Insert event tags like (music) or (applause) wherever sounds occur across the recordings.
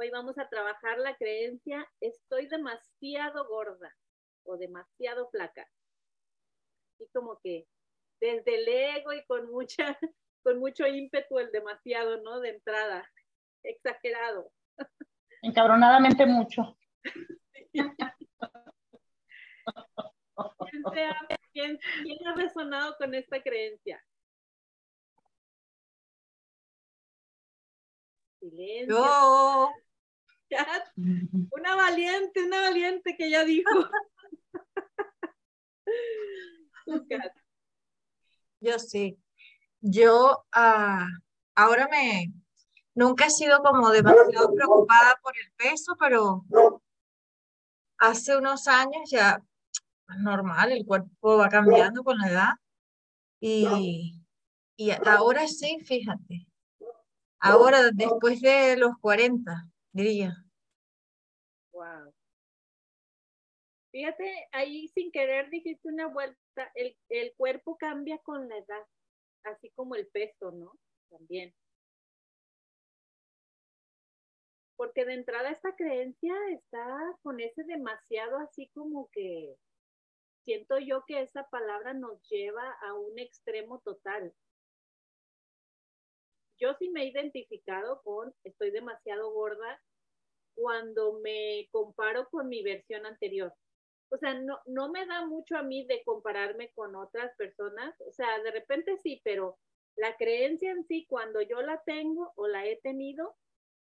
Hoy vamos a trabajar la creencia, estoy demasiado gorda o demasiado flaca. Y como que desde el ego y con mucha, (laughs) con mucho ímpetu el demasiado, ¿no? De entrada, exagerado. (laughs) Encabronadamente mucho. ¿Quién, quién ha resonado con esta creencia? Silencio. Yo. Una valiente, una valiente que ya dijo. (laughs) Yo sí. Yo ah, ahora me, nunca he sido como demasiado preocupada por el peso, pero hace unos años ya normal, el cuerpo va cambiando con la edad. Y, y ahora sí, fíjate. Ahora, después de los 40, diría. Wow. Fíjate, ahí sin querer dijiste una vuelta, el, el cuerpo cambia con la edad, así como el peso, ¿no? También. Porque de entrada esta creencia está con ese demasiado así como que siento yo que esa palabra nos lleva a un extremo total. Yo sí me he identificado con estoy demasiado gorda cuando me comparo con mi versión anterior. O sea, no, no me da mucho a mí de compararme con otras personas. O sea, de repente sí, pero la creencia en sí, cuando yo la tengo o la he tenido,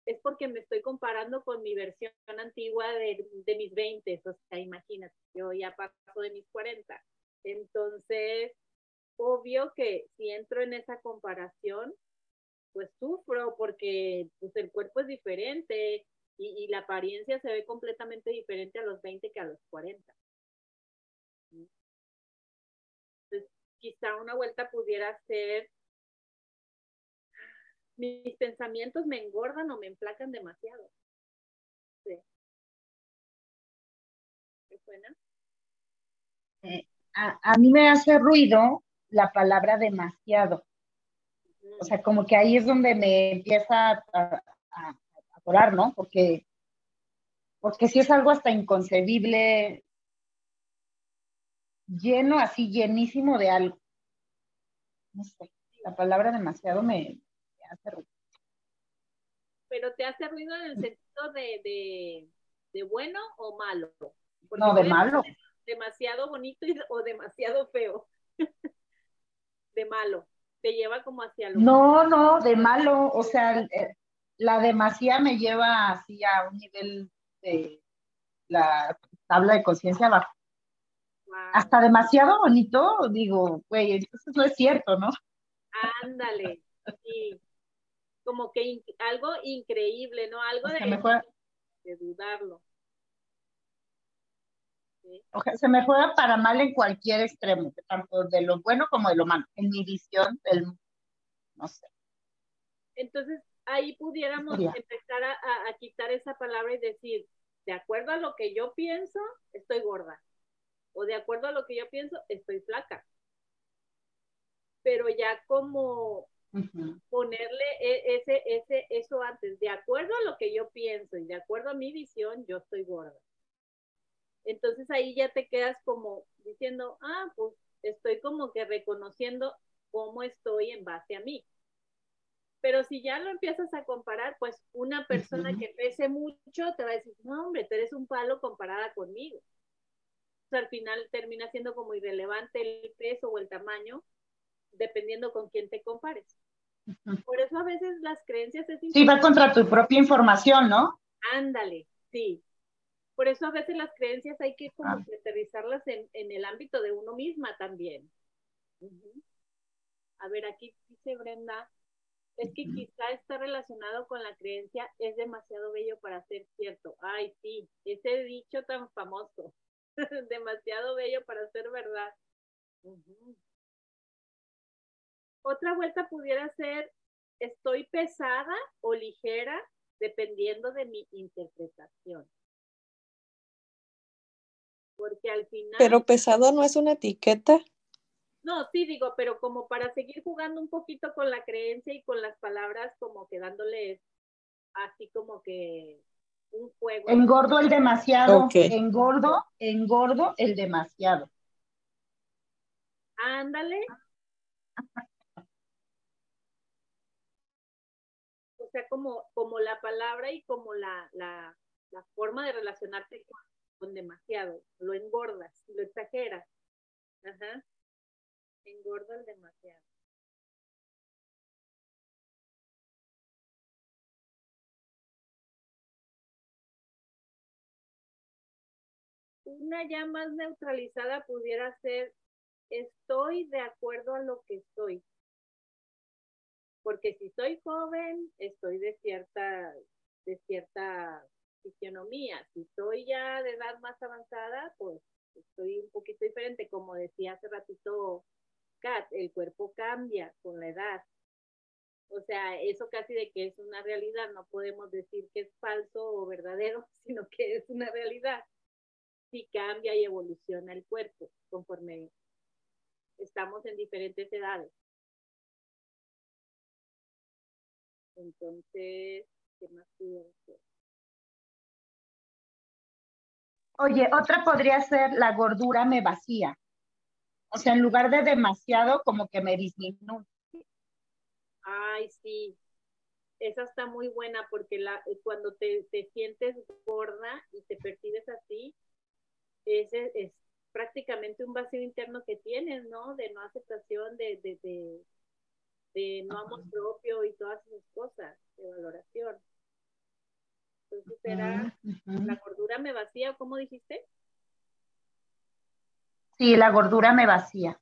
es porque me estoy comparando con mi versión antigua de, de mis 20. O sea, imagínate, yo ya paso de mis 40. Entonces, obvio que si entro en esa comparación, pues sufro porque pues, el cuerpo es diferente y, la apariencia se ve completamente diferente a los 20 que a los 40. Entonces, quizá una vuelta pudiera ser, mis pensamientos me engordan o me emplacan demasiado. Sí. ¿Qué suena? Eh, a, a mí me hace ruido la palabra demasiado. O sea, como que ahí es donde me empieza a, a, a atorar, ¿no? Porque, porque si es algo hasta inconcebible, lleno, así llenísimo de algo. No sé, la palabra demasiado me, me hace ruido. Pero te hace ruido en el sentido de, de, de bueno o malo. Porque no, de malo. Demasiado bonito y, o demasiado feo. (laughs) de malo te lleva como hacia lo No, no, de malo, o sea, la demasía me lleva así a un nivel de la tabla de conciencia baja. Wow. Hasta demasiado bonito, digo, güey, entonces no es cierto, ¿no? Ándale, sí. Como que in algo increíble, ¿no? Algo de dudarlo. ¿Sí? O sea, se me juega para mal en cualquier extremo, tanto de lo bueno como de lo malo, en mi visión del no sé. Entonces, ahí pudiéramos Sería. empezar a, a, a, quitar esa palabra y decir, de acuerdo a lo que yo pienso, estoy gorda. O de acuerdo a lo que yo pienso, estoy flaca. Pero ya como uh -huh. ponerle ese, ese, eso antes, de acuerdo a lo que yo pienso y de acuerdo a mi visión, yo estoy gorda. Entonces ahí ya te quedas como diciendo, ah, pues estoy como que reconociendo cómo estoy en base a mí. Pero si ya lo empiezas a comparar, pues una persona que pese mucho te va a decir, no, hombre, tú eres un palo comparada conmigo. O sea, al final termina siendo como irrelevante el peso o el tamaño, dependiendo con quién te compares. Por eso a veces las creencias es Sí, va contra tu propia información, ¿no? Ándale, sí. Por eso a veces las creencias hay que como ah. aterrizarlas en, en, el ámbito de uno misma también. Uh -huh. A ver, aquí dice Brenda, es que quizá está relacionado con la creencia, es demasiado bello para ser cierto. Ay, sí, ese dicho tan famoso, (laughs) demasiado bello para ser verdad. Uh -huh. Otra vuelta pudiera ser, estoy pesada o ligera dependiendo de mi interpretación. Porque al final... Pero pesado no es una etiqueta. No, sí digo, pero como para seguir jugando un poquito con la creencia y con las palabras, como que dándoles así como que un juego. Engordo el demasiado, engordo, engordo el demasiado. Ándale. o sea, como, como la palabra y como la, la, la forma de relacionarte con, demasiado. Lo engordas, lo exageras. Ajá. Engordo el demasiado. Una ya más neutralizada pudiera ser estoy de acuerdo a lo que estoy. Porque si soy joven, estoy de cierta, de cierta fisionomía. Si soy ya de edad más avanzada, pues estoy un poquito diferente. Como decía hace ratito Kat, el cuerpo cambia con la edad. O sea, eso casi de que es una realidad, no podemos decir que es falso o verdadero, (laughs) sino que es una realidad. Si cambia y evoluciona el cuerpo conforme estamos en diferentes edades. Entonces, ¿qué más pudiera ser? Oye, otra podría ser la gordura me vacía. O sea, en lugar de demasiado, como que me disminuye. Ay, sí. Esa está muy buena porque la, cuando te, te sientes gorda y te percibes así, ese es prácticamente un vacío interno que tienes, ¿no? De no aceptación, de, de, de, de no amor propio y todas esas cosas, de valoración. Entonces era, la gordura me vacía, ¿cómo dijiste? Sí, la gordura me vacía.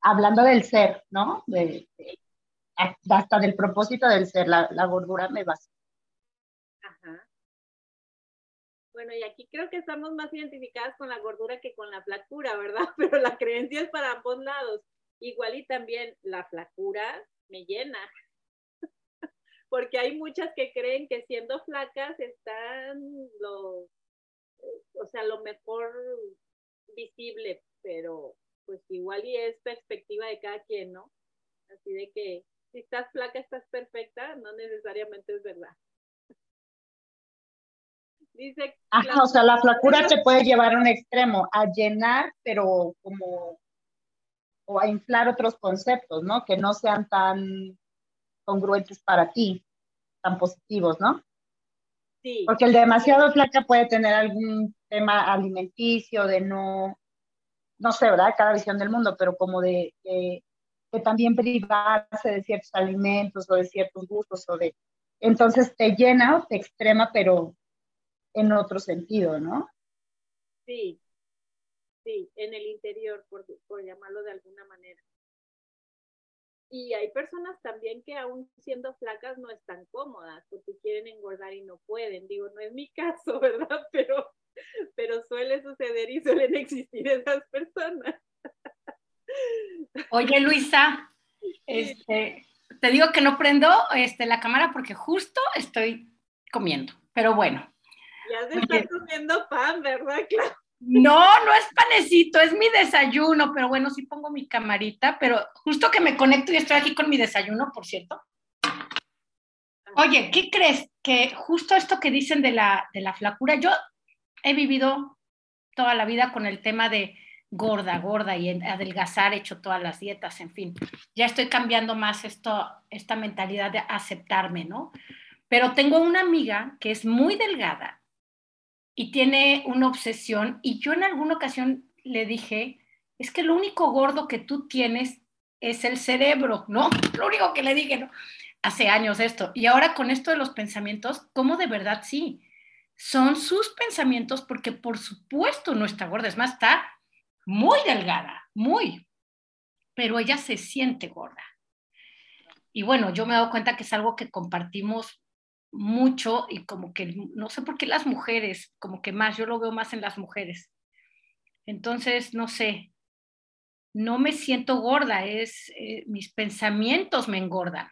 Hablando del ser, ¿no? De, hasta del propósito del ser, la, la gordura me vacía. Ajá. Bueno, y aquí creo que estamos más identificadas con la gordura que con la flacura, ¿verdad? (laughs) Pero la creencia es para ambos lados. Igual y también la flacura me llena. Porque hay muchas que creen que siendo flacas están lo, o sea, lo mejor visible, pero pues igual y es perspectiva de cada quien, ¿no? Así de que si estás flaca, estás perfecta, no necesariamente es verdad. (laughs) Dice. Ajá, o sea, la flacura se puede llevar a un extremo, a llenar, pero como, o a inflar otros conceptos, ¿no? Que no sean tan congruentes para ti, tan positivos, ¿no? Sí. Porque el demasiado flaca puede tener algún tema alimenticio, de no, no sé, ¿verdad? Cada visión del mundo, pero como de, de, de también privarse de ciertos alimentos o de ciertos gustos o de... Entonces te llena o te extrema, pero en otro sentido, ¿no? Sí, sí, en el interior, por, por llamarlo de alguna manera. Y hay personas también que aún siendo flacas no están cómodas porque quieren engordar y no pueden. Digo, no es mi (laughs) caso, ¿verdad? Pero, pero suele suceder y suelen existir esas personas. Oye, Luisa, este, te digo que no prendo este, la cámara porque justo estoy comiendo. Pero bueno, ya se está comiendo pan, ¿verdad? (laughs) Claro. No, no es panecito, es mi desayuno, pero bueno, sí pongo mi camarita, pero justo que me conecto y estoy aquí con mi desayuno, por cierto. Oye, ¿qué crees? Que justo esto que dicen de la, de la flacura, yo he vivido toda la vida con el tema de gorda, gorda y adelgazar, he hecho todas las dietas, en fin. Ya estoy cambiando más esto, esta mentalidad de aceptarme, ¿no? Pero tengo una amiga que es muy delgada y tiene una obsesión. Y yo en alguna ocasión le dije, es que lo único gordo que tú tienes es el cerebro, ¿no? (laughs) Lo único que le dije, ¿no? Hace años esto. Y ahora con esto de los pensamientos, ¿cómo de verdad sí? Son sus pensamientos porque por supuesto no está gorda, es más, está muy delgada, muy, pero ella se siente gorda. Y bueno, yo me he dado cuenta que es algo que compartimos mucho y como que no sé por qué las mujeres, como que más, yo lo veo más en las mujeres. Entonces, no sé, no me siento gorda, es eh, mis pensamientos me engordan.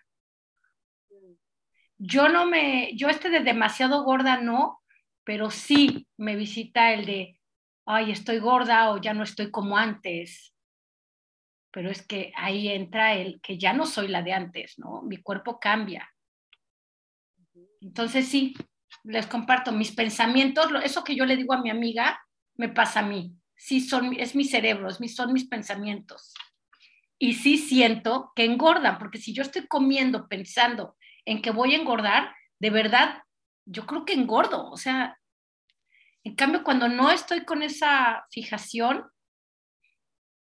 Yo no me, yo este de demasiado gorda no, pero sí me visita el de, ay, estoy gorda o ya no estoy como antes. Pero es que ahí entra el que ya no soy la de antes, ¿no? Mi cuerpo cambia Entonces sí, les comparto mis pensamientos, eso que yo le digo a mi amiga, me pasa a mí. Sí, son, es mi cerebro, es son mis pensamientos. Y sí siento que engordan, porque si yo estoy comiendo pensando en que voy a engordar, de verdad, yo creo que engordo. O sea, en cambio, cuando no estoy con esa fijación,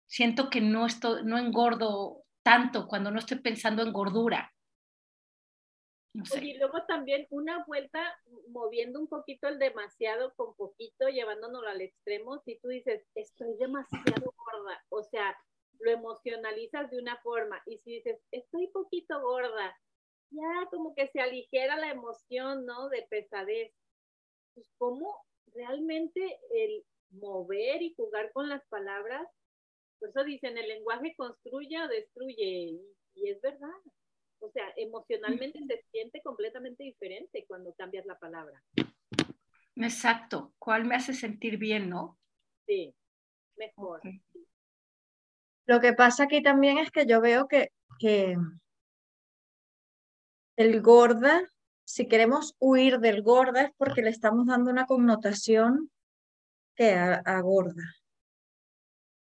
siento que no, estoy, no engordo tanto cuando no estoy pensando en gordura. Y luego también una vuelta moviendo un poquito el demasiado con poquito, llevándonos al extremo, si tú dices, estoy demasiado gorda, o sea, lo emocionalizas de una forma, y si dices, estoy poquito gorda, ya como que se aligera la emoción, ¿no? De pesadez. Pues cómo realmente el mover y jugar con las palabras, por eso dicen, el lenguaje construye o destruye, y es verdad. O sea, emocionalmente se siente completamente diferente cuando cambias la palabra. Exacto. ¿Cuál me hace sentir bien, no? Sí, mejor. Lo que pasa aquí también es que yo veo que, que el gorda, si queremos huir del gorda es porque le estamos dando una connotación que a gorda.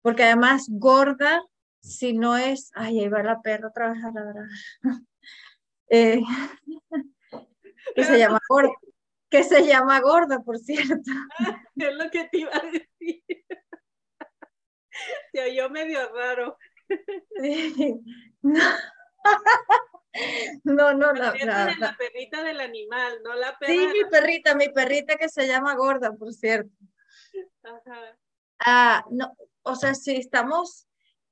Porque además gorda si no es, ay, ahí va la perra otra vez a ladrar. (laughs) eh, (laughs) que se llama gorda, que se llama gorda, por cierto. (laughs) es lo que te iba a decir. Se oyó medio raro. No, no, la, la, la, perrita del animal, no la perra. Sí, mi perrita, mi perrita que se llama gorda, por cierto. Ajá. Ah, no, o sea, si estamos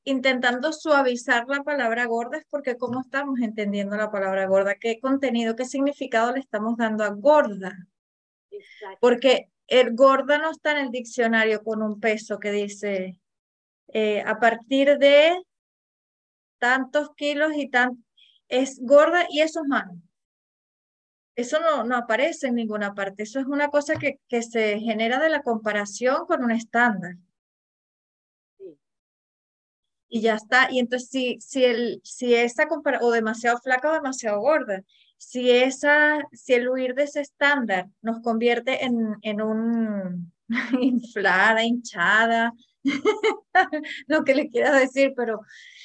intentando suavizar la palabra gorda es porque cómo estamos entendiendo la palabra gorda, qué contenido, qué significado le estamos dando a gorda. Porque el gorda no está en el diccionario con un peso que dice eh, a partir de tantos kilos y tan es gorda y eso es malo. Eso no, no aparece en ninguna parte. Eso es una cosa que, que se genera de la comparación con un estándar y ya está. Y entonces si, si, el, si esa o demasiado flaca o demasiado gorda, si, esa, si el huir de ese estándar nos convierte en, en un (laughs) inflada, hinchada, (laughs) lo que le quiera decir, pero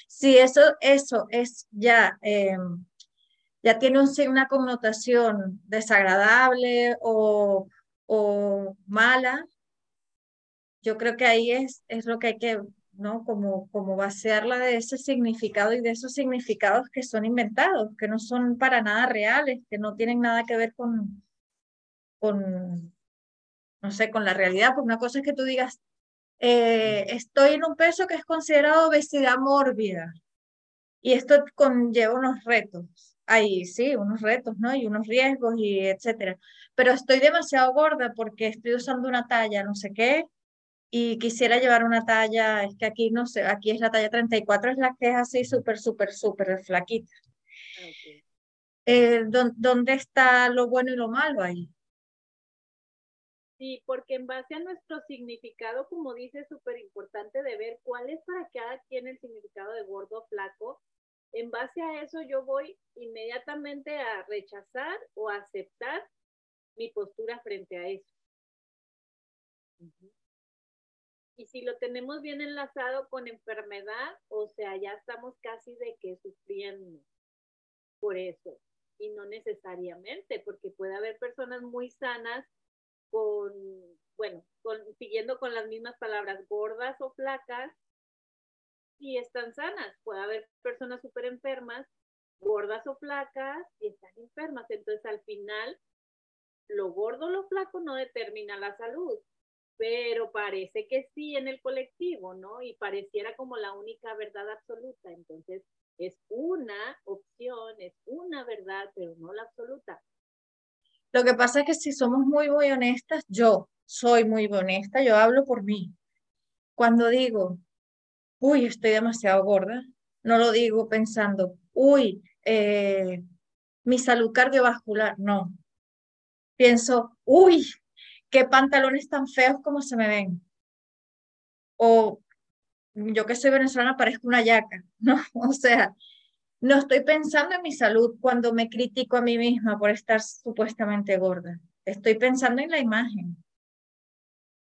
si eso, eso es ya, eh, ya tiene una connotación desagradable o, o mala, yo creo que ahí es, es lo que hay que ¿no? Como, como vaciarla de ese significado y de esos significados que son inventados, que no son para nada reales, que no tienen nada que ver con, con no sé, con la realidad, porque una cosa es que tú digas, eh, estoy en un peso que es considerado obesidad mórbida, y esto conlleva unos retos, ahí sí, unos retos, ¿no? Y unos riesgos y etcétera. Pero estoy demasiado gorda porque estoy usando una talla, no sé qué, y quisiera llevar una talla, es que aquí no sé, aquí es la talla 34, es la que es así súper, súper, súper flaquita. Eh, ¿Dónde está lo bueno y lo malo ahí? Sí, porque en base a nuestro significado, como dice, es súper importante de ver cuál es para cada quien el significado de gordo o flaco. En base a eso yo voy inmediatamente a rechazar o a aceptar mi postura frente a eso. Y si lo tenemos bien enlazado con enfermedad, o sea, ya estamos casi de que sufriendo por eso. Y no necesariamente, porque puede haber personas muy sanas con, bueno, con, siguiendo con las mismas palabras, gordas o flacas, y están sanas. Puede haber personas súper enfermas, gordas o flacas, y están enfermas. Entonces, al final, lo gordo o lo flaco no determina la salud pero parece que sí en el colectivo, ¿no? Y pareciera como la única verdad absoluta. Entonces, es una opción, es una verdad, pero no la absoluta. Lo que pasa es que si somos muy, muy honestas, yo soy muy honesta, yo hablo por mí. Cuando digo, uy, estoy demasiado gorda, no lo digo pensando, uy, eh, mi salud cardiovascular, no. Pienso, uy, qué pantalones tan feos como se me ven. O yo que soy venezolana parezco una yaca, ¿no? (laughs) O sea, no estoy pensando en mi salud cuando me critico a mí misma por estar supuestamente gorda. Estoy pensando en la imagen.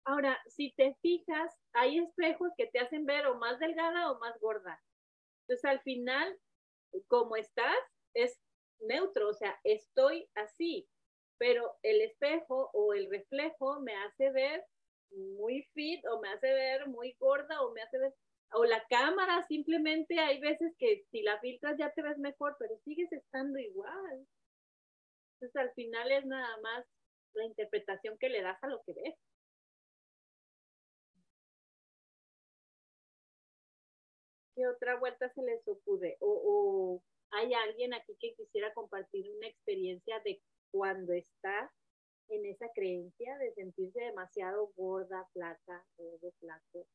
Ahora, si te fijas, hay espejos que te hacen ver o más delgada o más gorda. Entonces, al final, como estás, es neutro, o sea, estoy así, pero el espejo o el reflejo me hace ver muy fit o me hace ver muy gorda o me hace ver o la cámara simplemente hay veces que si la filtras ya te ves mejor, pero sigues estando igual. Entonces al final es nada más la interpretación que le das a lo que ves. ¿Qué otra vuelta se les ocurre? O, o hay alguien aquí que quisiera compartir una experiencia de cuando está en esa creencia de sentirse demasiado gorda, flaca, gordo, flaco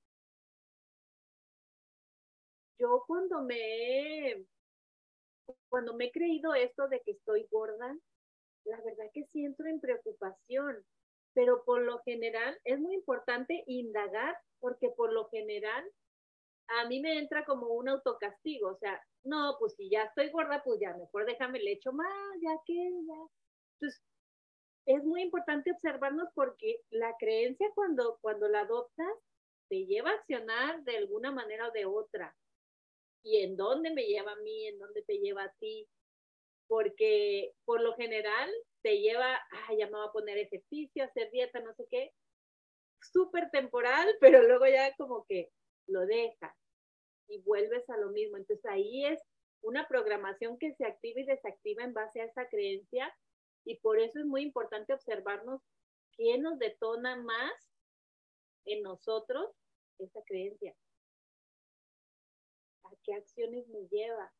yo cuando me cuando me he creído esto de que estoy gorda, la verdad que siento en preocupación, pero por lo general es muy importante indagar porque por lo general a mí me entra como un autocastigo, o sea, no, pues si ya estoy gorda, pues ya mejor déjame le echo más, ya que ya. Entonces, es muy importante observarnos porque la creencia cuando, cuando la adoptas te lleva a accionar de alguna manera o de otra. Y en dónde me lleva a mí, en dónde te lleva a ti, porque por lo general te lleva, ah, ya me voy a poner ejercicio, hacer dieta, no sé qué, súper temporal, (laughs) pero luego ya como que lo dejas y vuelves a lo mismo. Entonces ahí es una programación que se activa y desactiva en base a esa creencia y por eso es muy importante observarnos qué nos detona más en nosotros esa creencia qué acciones me lleva.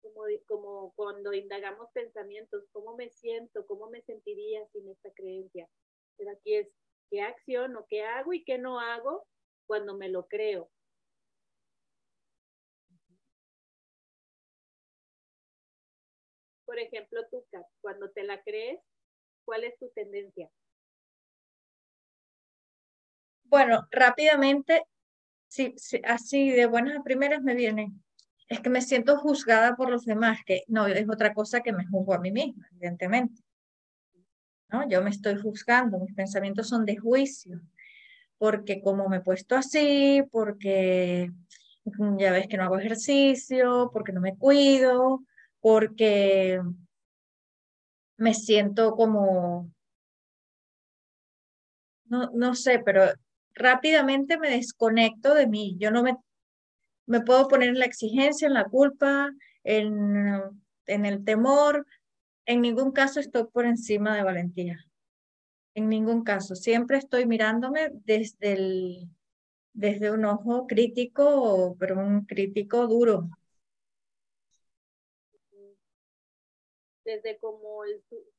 Como, como cuando indagamos pensamientos, cómo me siento, cómo me sentiría sin esta creencia. Pero aquí es qué acción o qué hago y qué no hago cuando me lo creo. Por ejemplo, tú, cuando te la crees, ¿cuál es tu tendencia? Bueno, rápidamente sí, así de buenas a primeras me viene, es que me siento juzgada por los demás, que no es otra cosa que me juzgo a mí misma, evidentemente. ¿No? Yo me estoy juzgando, mis pensamientos son de juicio, porque como me he puesto así, porque ya ves que no hago ejercicio, porque no me cuido, porque me siento como, no, no sé, pero rápidamente me desconecto de mí. Yo no me, me puedo poner en la exigencia, en la culpa, en, en el temor. En ningún caso estoy por encima de valentía. En ningún caso. Siempre estoy mirándome desde, el, desde un ojo crítico, pero un crítico duro. Desde como,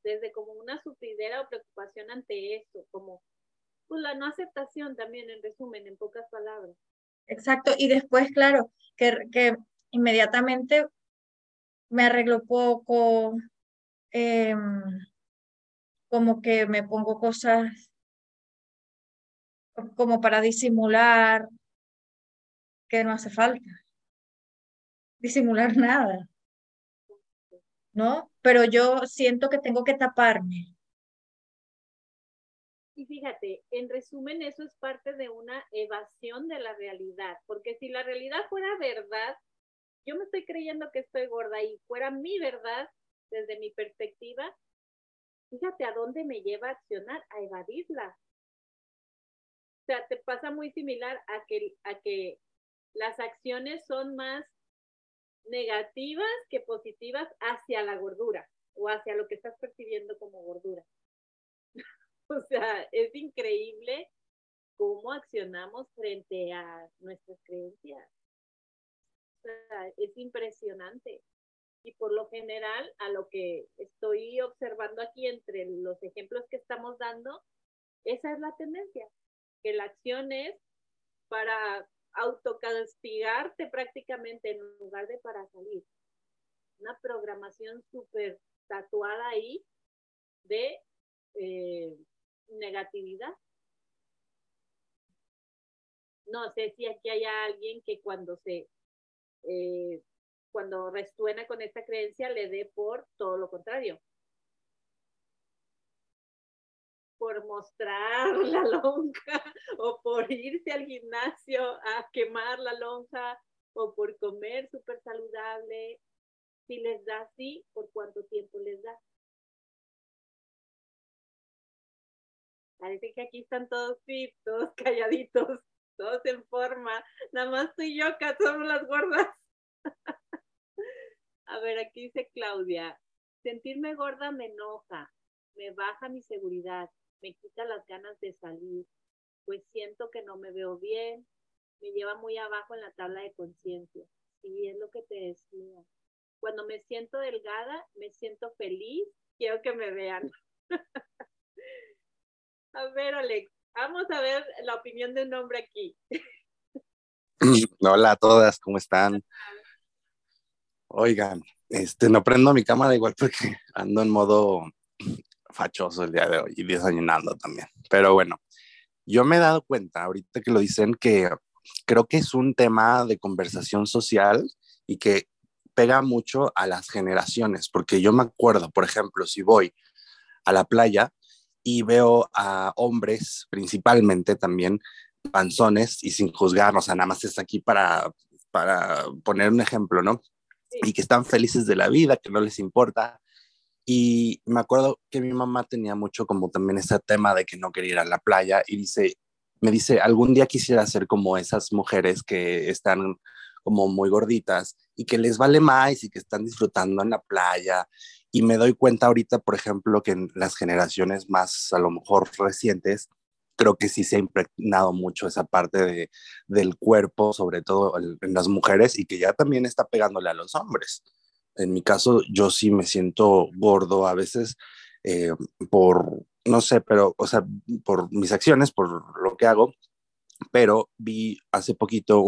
desde como una sufridera o preocupación ante esto, como pues la no aceptación también, en resumen, en pocas palabras. Exacto, y después, claro, que, que inmediatamente me arreglo poco, em, como que me pongo cosas como para disimular que no hace falta. Disimular nada. ¿No? Pero yo siento que tengo que taparme y fíjate, en resumen, eso es parte de una evasión de la realidad, porque si la realidad fuera verdad, yo me estoy creyendo que estoy gorda y fuera mi verdad desde mi perspectiva, fíjate a dónde me lleva a accionar, a evadirla. O sea, te pasa muy similar a que, a que las acciones son más negativas que positivas hacia la gordura o hacia lo que estás percibiendo como gordura. (laughs) O sea, es increíble cómo accionamos frente a nuestras creencias. O sea, es impresionante. Y por lo general, a lo que estoy observando aquí entre los ejemplos que estamos dando, esa es la tendencia, que la acción es para autocastigarte prácticamente en lugar de para salir. Una programación súper tatuada ahí de eh, negatividad. No sé si aquí hay alguien que cuando se, eh, cuando resuena con esta creencia, le dé por todo lo contrario. Por mostrar (laughs) la lonja o por irse al gimnasio a quemar la lonja o por comer súper saludable. Si les da así, ¿por cuánto tiempo les da? Parece que aquí están todos fit, todos (laughs) calladitos, todos en forma. Nada más tú y yo acá somos las gordas. (laughs) A ver, aquí dice Claudia, sentirme gorda me enoja, me baja mi seguridad, me quita las ganas de salir, pues siento que no me veo bien, me lleva muy abajo en la tabla de conciencia. Sí, es lo que te decía. Cuando me siento delgada, me siento feliz, quiero que me vean. (laughs) a ver, Alex, vamos a ver la opinión de un hombre aquí. Hola a todas, ¿cómo están? Oigan, este, no prendo mi cámara igual porque ando en modo fachoso el día de hoy y desayunando también. Pero bueno, yo me he dado cuenta ahorita que lo dicen que creo que es un tema de conversación social y que pega mucho a las generaciones, porque yo me acuerdo, por ejemplo, si voy a la playa y veo a hombres principalmente también panzones y sin juzgar, o sea, nada más es aquí para, para poner un ejemplo, ¿no? y que están felices de la vida, que no les importa. Y me acuerdo que mi mamá tenía mucho como también ese tema de que no quería ir a la playa y dice, me dice, algún día quisiera ser como esas mujeres que están como muy gorditas y que les vale más y que están disfrutando en la playa. Y me doy cuenta ahorita, por ejemplo, que en las generaciones más a lo mejor recientes, creo que sí se ha impregnado mucho esa parte de, del cuerpo, sobre todo en las mujeres, y que ya también está pegándole a los hombres. En mi caso, yo sí me siento gordo a veces eh, por, no sé, pero, o sea, por mis acciones, por lo que hago, pero vi hace poquito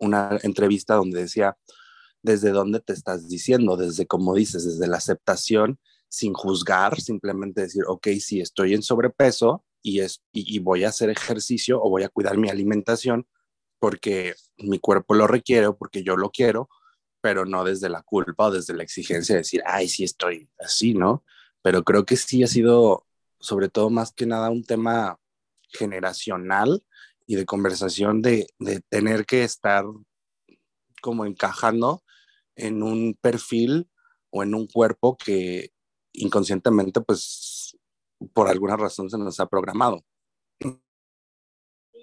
una entrevista donde decía, ¿desde dónde te estás diciendo? Desde, como dices, desde la aceptación, sin juzgar, simplemente decir, ok, sí, estoy en sobrepeso, y, es, y, voy a hacer ejercicio o voy a cuidar mi alimentación porque mi cuerpo lo requiere o porque yo lo quiero, pero no desde la culpa o desde la exigencia de decir, ay, sí estoy así, ¿no? Pero creo que sí ha sido, sobre todo más que nada, un tema generacional y de conversación de, de tener que estar como encajando en un perfil o en un cuerpo que inconscientemente pues por alguna razón se nos ha programado.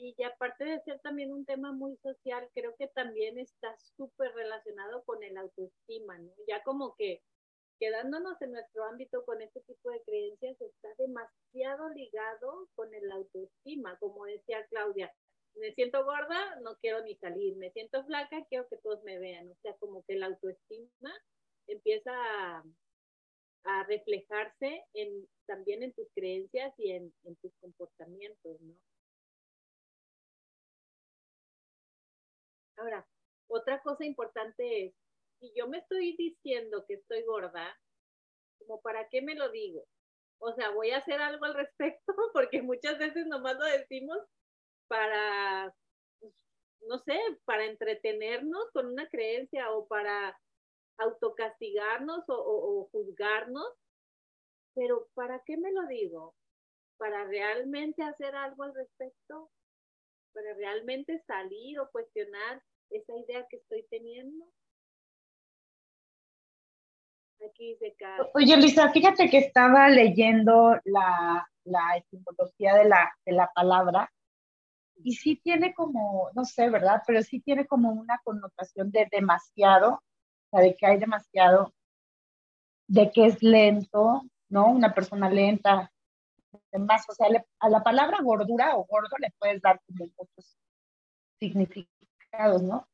Y aparte de ser también un tema muy social, creo que también está súper relacionado con el autoestima, ¿no? Ya como que quedándonos en nuestro ámbito con este tipo de creencias, está demasiado ligado con el autoestima, como decía Claudia. Me siento gorda, no quiero ni salir. Me siento flaca, quiero que todos me vean. O sea, como que el autoestima empieza a, a reflejarse en, también en tus creencias y en, en tus comportamientos, ¿no? Ahora, otra cosa importante es, si yo me estoy diciendo que estoy gorda, como para qué me lo digo? O sea, voy a hacer algo al respecto, (laughs) porque muchas veces nomás lo decimos para, pues, no sé, para entretenernos con una creencia o para autocastigarnos o, o, juzgarnos, pero ¿para qué me lo digo? ¿Para realmente hacer algo al respecto? ¿Para realmente salir o cuestionar esa idea que estoy teniendo? Aquí dice Oye, Lisa, fíjate que estaba leyendo la, la etimología de la, de la palabra y sí tiene como, no sé, ¿verdad? Pero sí tiene como una connotación de demasiado de que hay demasiado, de que es lento, ¿no? Una persona lenta, más, o sea, a la palabra gordura o gordo le puedes dar como otros significados, ¿no?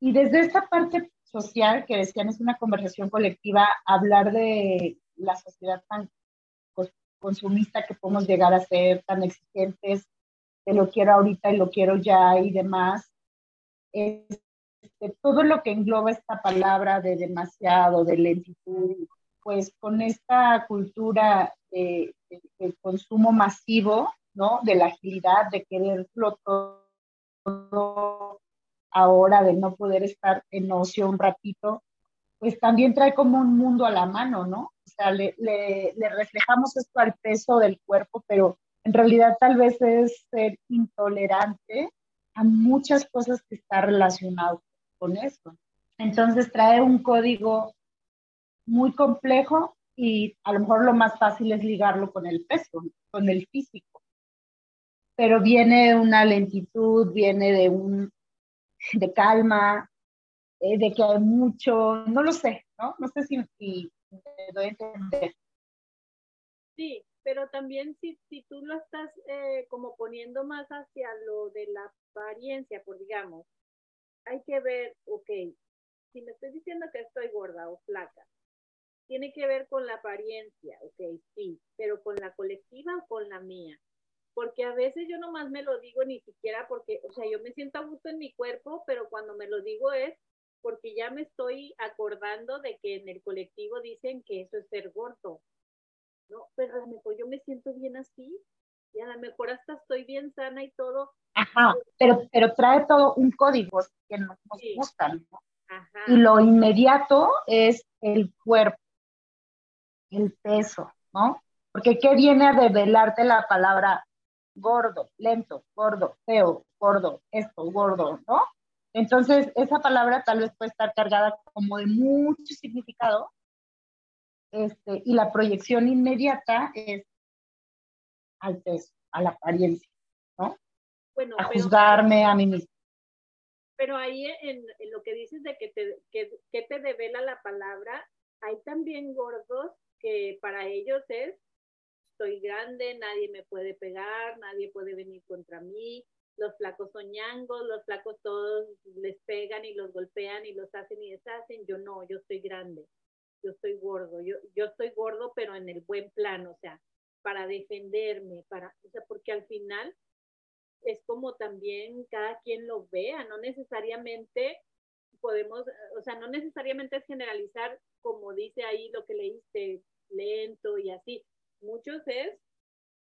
Y desde esta parte social que decían es una conversación colectiva, hablar de la sociedad tan consumista que podemos llegar a ser, tan exigentes, de lo quiero ahorita y lo quiero ya y demás, es este, todo lo que engloba esta palabra de demasiado, de lentitud, pues con esta cultura de, consumo masivo, ¿no? De la agilidad, de quererlo todo ahora de no poder estar en ocio un ratito, pues también trae como un mundo a la mano, ¿no? O sea, le, le reflejamos esto al peso del cuerpo, pero en realidad tal vez es ser intolerante a muchas cosas que está relacionado con eso. Entonces trae un código muy complejo y a lo mejor lo más fácil es ligarlo con el peso, con el físico. Pero viene una lentitud, viene de un de calma, eh, de que hay mucho, no lo sé, ¿no? No sé si, si me doy a entender. Sí, pero también si, si tú lo estás eh, como poniendo más hacia lo de la apariencia, por digamos, hay que ver, ok, si me estoy diciendo que estoy gorda o flaca, tiene que ver con la apariencia, ok, sí, pero con la colectiva o con la mía. Porque a veces yo nomás me lo digo ni siquiera porque, o sea, yo me siento a gusto en mi cuerpo, pero cuando me lo digo es porque ya me estoy acordando de que en el colectivo dicen que eso es ser gordo. No, pero a lo mejor yo me siento bien así y a lo mejor hasta estoy bien sana y todo. Ajá, pero, pero trae todo un código que nos, gustan. Y lo inmediato es el cuerpo el peso, ¿no? Porque ¿qué viene a develarte la palabra gordo, lento, gordo, feo, gordo, esto, gordo, ¿no? Entonces, esa palabra tal vez puede estar cargada como de mucho significado, este, y la proyección inmediata es al peso, a la apariencia, ¿no? Bueno, a juzgarme a mí mismo. Pero ahí en, lo que dices de que te, que, que te devela la palabra, hay también gordos que para ellos es, estoy grande, nadie me puede pegar, nadie puede venir contra mí, los flacos son ñangos, los flacos todos les pegan y los golpean y los hacen y deshacen, yo no, yo estoy grande, yo estoy gordo, yo, yo estoy gordo pero en el buen plano, o sea, para defenderme, para, o sea, porque al final es como también cada quien lo vea, no necesariamente podemos, o sea, no necesariamente es generalizar como dice ahí lo que leíste, lento y así. Muchos es,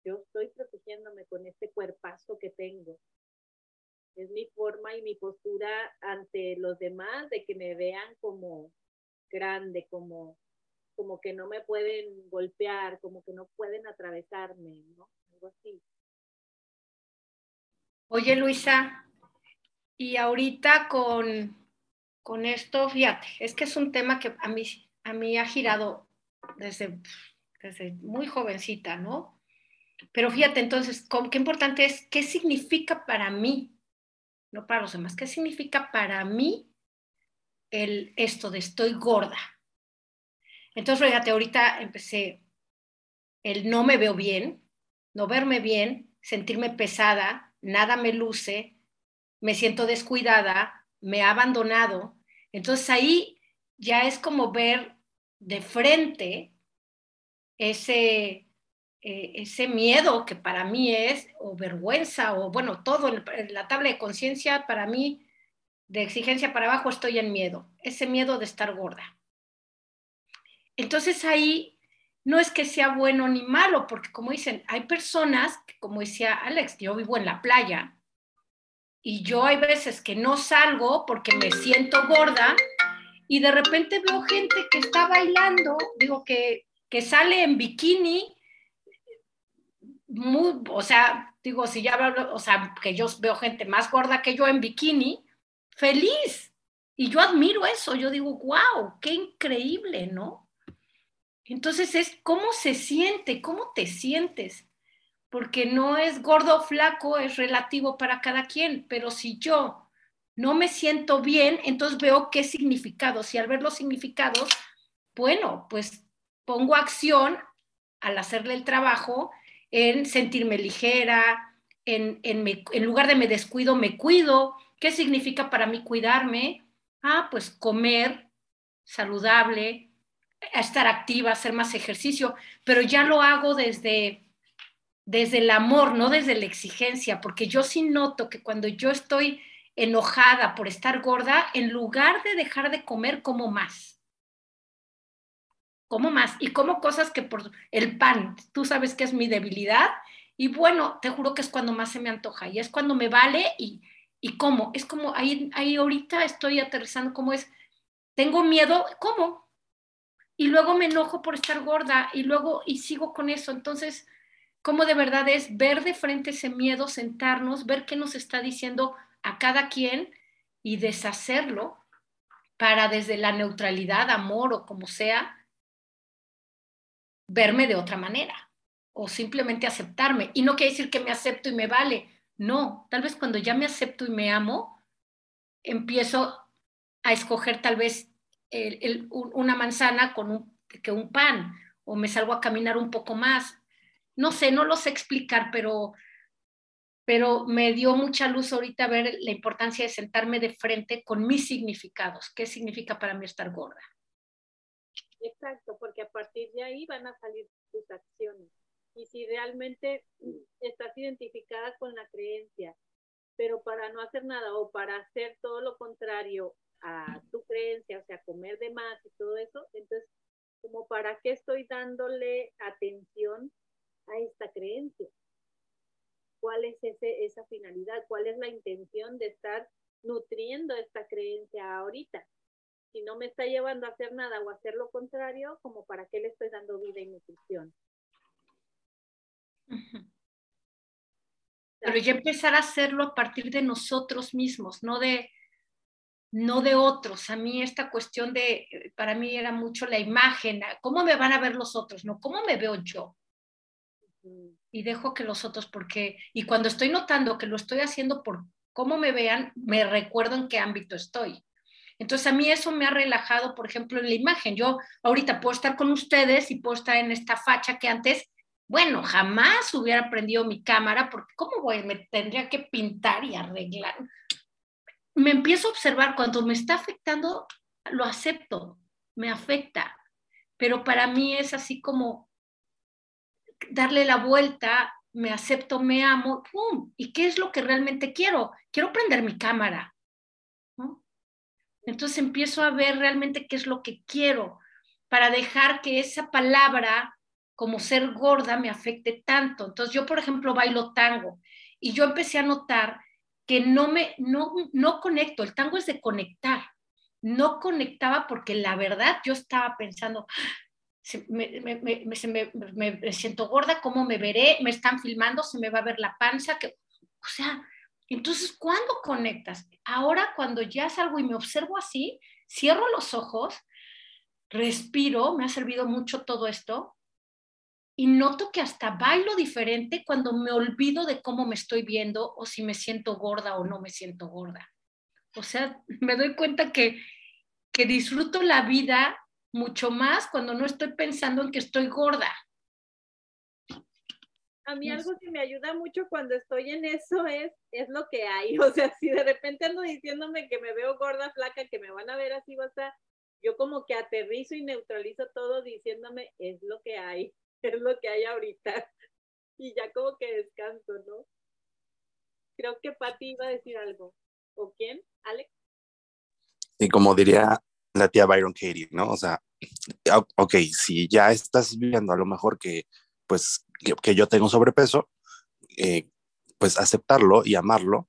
yo estoy protegiéndome con este cuerpazo que tengo. Es mi forma y mi postura ante los demás de que me vean como grande, como, como que no me pueden golpear, como que no pueden atravesarme, ¿no? Algo así. Oye, Luisa, y ahorita con, con esto, fíjate, es que es un tema que a mí, a mí ha girado desde, muy jovencita, ¿no? Pero fíjate entonces, qué importante es, ¿qué significa para mí? No para los demás, ¿qué significa para mí el, esto de estoy gorda? Entonces, fíjate, ahorita empecé el no me veo bien, no verme bien, sentirme pesada, nada me luce, me siento descuidada, me ha abandonado. Entonces ahí ya es como ver de frente ese, eh, ese miedo que para mí es, o vergüenza, o bueno, todo en, la tabla de conciencia, para mí, de exigencia para abajo, estoy en miedo, ese miedo de estar gorda. Entonces ahí no es que sea bueno ni malo, porque como dicen, hay personas, como decía Alex, yo vivo en la playa y yo hay veces que no salgo porque me siento gorda y de repente veo gente que está bailando, digo que, que sale en bikini, o sea, digo, si ya hablo, o sea, que yo veo gente más gorda que yo en bikini, feliz. Y yo admiro eso, yo digo, wow, qué increíble, ¿no? Entonces es cómo se siente, cómo te sientes, porque no es gordo o flaco, es relativo para cada quien, pero si yo no me siento bien, entonces veo qué significados. Y al ver los significados, bueno, pues pongo acción al hacerle el trabajo en sentirme ligera, en, en, lugar de me descuido, me cuido. ¿Qué significa para mí cuidarme? Ah, pues comer saludable, estar activa, hacer más ejercicio, pero ya lo hago desde, desde el amor, no desde la exigencia, porque yo sí noto que cuando yo estoy enojada por estar gorda, en lugar de dejar de comer, como más. Como más. Y como cosas que por el pan, tú sabes que es mi debilidad. Y bueno, te juro que es cuando más se me antoja y es cuando me vale y, ¿Y cómo? Es como, ahí, ahí ahorita estoy aterrizando, ¿cómo es? Tengo miedo, ¿cómo? Y luego me enojo por estar gorda y luego, y sigo con eso. Entonces, ¿cómo de verdad es ver de frente ese miedo, sentarnos, ver qué nos está diciendo a cada quien y deshacerlo para desde la neutralidad, amor o como sea, verme de otra manera o simplemente aceptarme. Y no quiere decir que me acepto y me vale. No, tal vez cuando ya me acepto y me amo, empiezo a escoger tal vez una manzana con un, que un pan o me salgo a caminar un poco más. No sé, no lo sé explicar, pero pero me dio mucha luz ahorita ver la importancia de sentarme de frente con mis significados. ¿Qué significa para mí estar gorda? Exacto, porque a partir de ahí van a salir tus acciones. Y si realmente estás identificada con la creencia, pero para no hacer nada o para hacer todo lo contrario a tu creencia, o sea, comer de más y todo eso, entonces, como para qué estoy dándole atención a esta creencia? cuál es ese, esa finalidad, cuál es la intención de estar nutriendo esta creencia ahorita. Si no me está llevando a hacer nada o a hacer lo contrario, como para qué le estoy dando vida y nutrición. Pero ya empezar a hacerlo a partir de nosotros mismos, no de, no de otros. A mí esta cuestión de, para mí era mucho la imagen, ¿cómo me van a ver los otros? No, ¿cómo me veo yo? y dejo que los otros, porque, y cuando estoy notando que lo estoy haciendo por cómo me vean, me recuerdo en qué ámbito estoy. Entonces a mí eso me ha relajado, por ejemplo, en la imagen. Yo ahorita puedo estar con ustedes y puedo estar en esta facha que antes, bueno, jamás hubiera prendido mi cámara porque ¿cómo voy? Me tendría que pintar y arreglar. Me empiezo a observar cuando me está afectando, lo acepto, me afecta. Pero para mí es así como darle la vuelta, me acepto, me amo, ¡pum! ¿Y qué es lo que realmente quiero? Quiero prender mi cámara. Entonces empiezo a ver realmente qué es lo que quiero para dejar que esa palabra como ser gorda me afecte tanto. Entonces yo, por ejemplo, bailo tango y yo empecé a notar que no me, no, no conecto, el tango es de conectar. No conectaba porque la verdad yo estaba pensando, me, me, siento gorda, ¿cómo me veré? Me están filmando, se me va a ver la panza. Que, o sea, entonces, ¿cuándo conectas? Ahora, cuando ya salgo y me observo así, cierro los ojos, respiro, me ha servido mucho todo esto, y noto que hasta bailo diferente cuando me olvido de cómo me estoy viendo o si me siento gorda o no me siento gorda. O sea, me doy cuenta que, que disfruto la vida mucho más cuando no estoy pensando en que estoy gorda. A mí algo que me ayuda mucho cuando estoy en eso es, es lo que hay. (laughs) O sea, si de repente ando diciéndome que me veo gorda, flaca, que me van a ver así, o sea, yo como que aterrizo y neutralizo todo diciéndome, es lo que hay, (laughs) es lo que hay ahorita. (laughs) Y ya como que descanso, ¿no? Creo que Pati iba a decir algo. ¿O quién? ¿Alex? Y como diría la tía Byron Katie, ¿no? O sea, (clears throat) ok, si ya estás viendo a lo mejor que, pues, que yo tengo sobrepeso, eh, pues aceptarlo y amarlo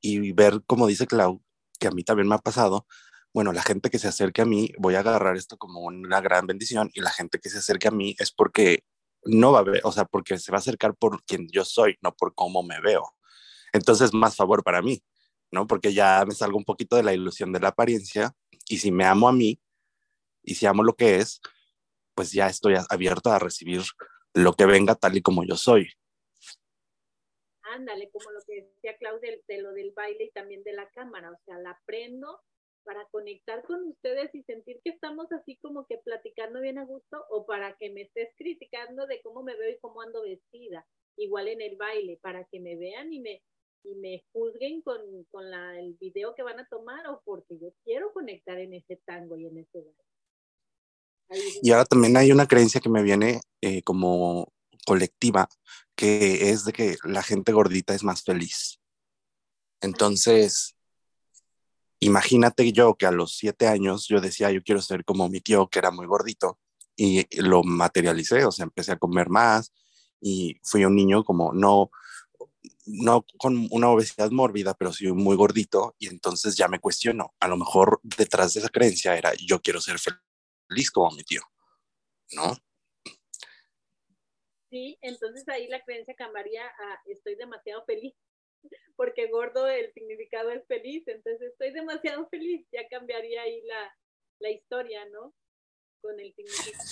y ver, como dice Clau, que a mí también me ha pasado, bueno, la gente que se acerque a mí, voy a agarrar esto como una gran bendición y la gente que se acerque a mí es porque no va a ver, o sea, porque se va a acercar por quien yo soy, no por cómo me veo. Entonces, más favor para mí, ¿no? Porque ya me salgo un poquito de la ilusión de la apariencia y si me amo a mí y si amo lo que es, pues ya estoy abierto a recibir lo que venga tal y como yo soy. Ándale, como lo que decía Claudia de, lo del baile y también de la cámara, o sea, la aprendo para conectar con ustedes y sentir que estamos así como que platicando bien a gusto o para que me estés criticando de cómo me veo y cómo ando vestida, igual en el baile, para que me vean y me, y me juzguen con, con la, el video que van a tomar o porque yo quiero conectar en ese tango y en ese baile. Y ahora también hay una creencia que me viene eh, como colectiva, que es de que la gente gordita es más feliz. Entonces, imagínate yo que a los siete años yo decía, yo quiero ser como mi tío, que era muy gordito, y lo materialicé, o sea, empecé a comer más y fui un niño como no, no con una obesidad mórbida, pero sí muy gordito y entonces ya me cuestiono, a lo mejor detrás de esa creencia era yo quiero ser feliz como mi tío, ¿no? Sí, entonces ahí la creencia cambiaría a estoy demasiado feliz, porque gordo el significado es feliz, entonces estoy demasiado feliz, ya cambiaría ahí la, la historia, ¿no? Con el significado.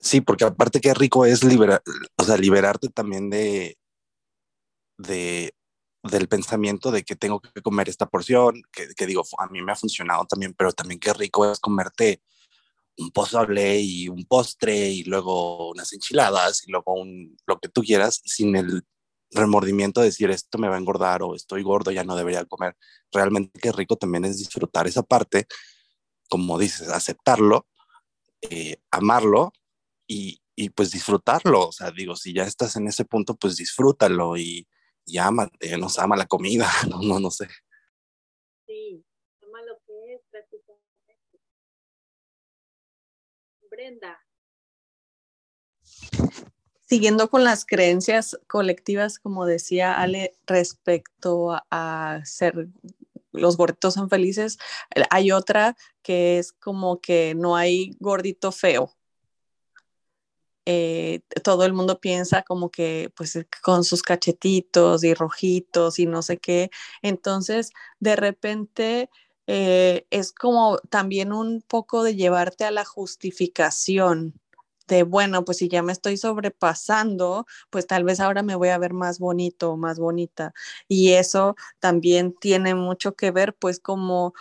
Sí, porque aparte qué rico es liberar, o sea, liberarte también de, de, del pensamiento de que tengo que comer esta porción, que, que, digo, a mí me ha funcionado también, pero también qué rico es comerte un pozole y un postre y luego unas enchiladas y luego un, lo que tú quieras sin el remordimiento de decir esto me va a engordar o estoy gordo, ya no debería comer. Realmente qué rico también es disfrutar esa parte, como dices, aceptarlo, eh, amarlo y, y, pues disfrutarlo. O sea, digo, si ya estás en ese punto, pues disfrútalo y, y ámate, nos ama la comida, (laughs) no, no, no sé. Sí, ama lo que es prácticamente. Siguiendo con las creencias colectivas, como decía Ale, respecto a, a ser los gorditos son felices, hay otra que es como que no hay gordito feo. Eh, todo el mundo piensa como que pues con sus cachetitos y rojitos y no sé qué. Entonces, de repente eh, es como también un poco de llevarte a la justificación de, bueno, pues si ya me estoy sobrepasando, pues tal vez ahora me voy a ver más bonito o más bonita. Y eso también tiene mucho que ver pues como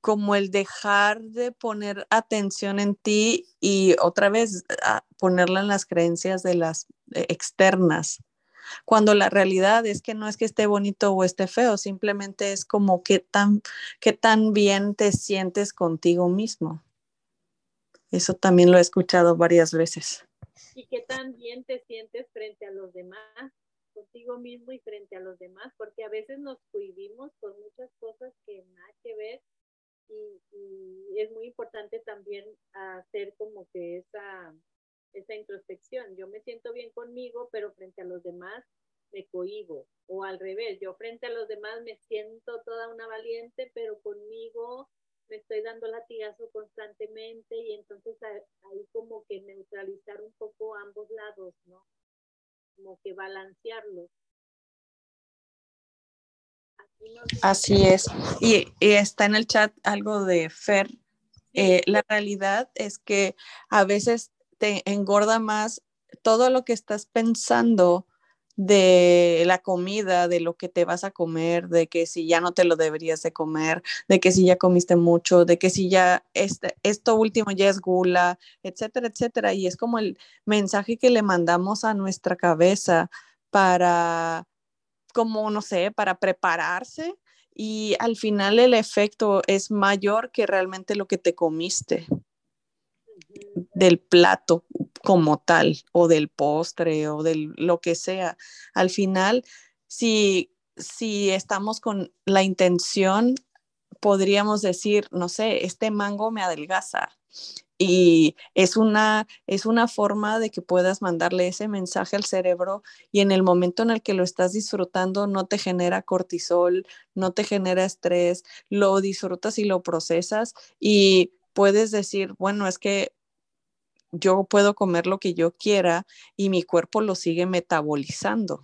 como el dejar de poner atención en ti y otra vez a ponerla en las creencias de las eh, externas. Cuando la realidad es que no es que esté bonito o esté feo, simplemente es como qué tan, qué tan bien te sientes contigo mismo. Eso también lo he escuchado varias veces. Y qué tan bien te sientes frente a los demás, contigo mismo y frente a los demás, porque a veces nos cohibimos con muchas cosas que nada que ver y, es muy importante también hacer como que esa, esa introspección. Yo me siento bien conmigo, pero frente a los demás me cohibo. O al revés, yo frente a los demás me siento toda una valiente, pero conmigo me estoy dando latigazo constantemente y entonces ahí como que neutralizar un poco ambos lados, ¿no? Como que balancearlos. Así es. Y, está en el chat algo de Fer. Eh, la realidad es que a veces te engorda más todo lo que estás pensando de la comida, de lo que te vas a comer, de que si ya no te lo deberías de comer, de que si ya comiste mucho, de que si ya este, esto último ya es gula, etcétera, etcétera. Y es como el mensaje que le mandamos a nuestra cabeza para como, no sé, para prepararse y al final el efecto es mayor que realmente lo que te comiste del plato como tal o del postre o de lo que sea. Al final, si, si estamos con la intención, podríamos decir, no sé, este mango me adelgaza y es una, es una forma de que puedas mandarle ese mensaje al cerebro y en el momento en el que lo estás disfrutando no te genera cortisol, no te genera estrés, lo disfrutas y lo procesas y puedes decir, bueno, es que yo puedo comer lo que yo quiera y mi cuerpo lo sigue metabolizando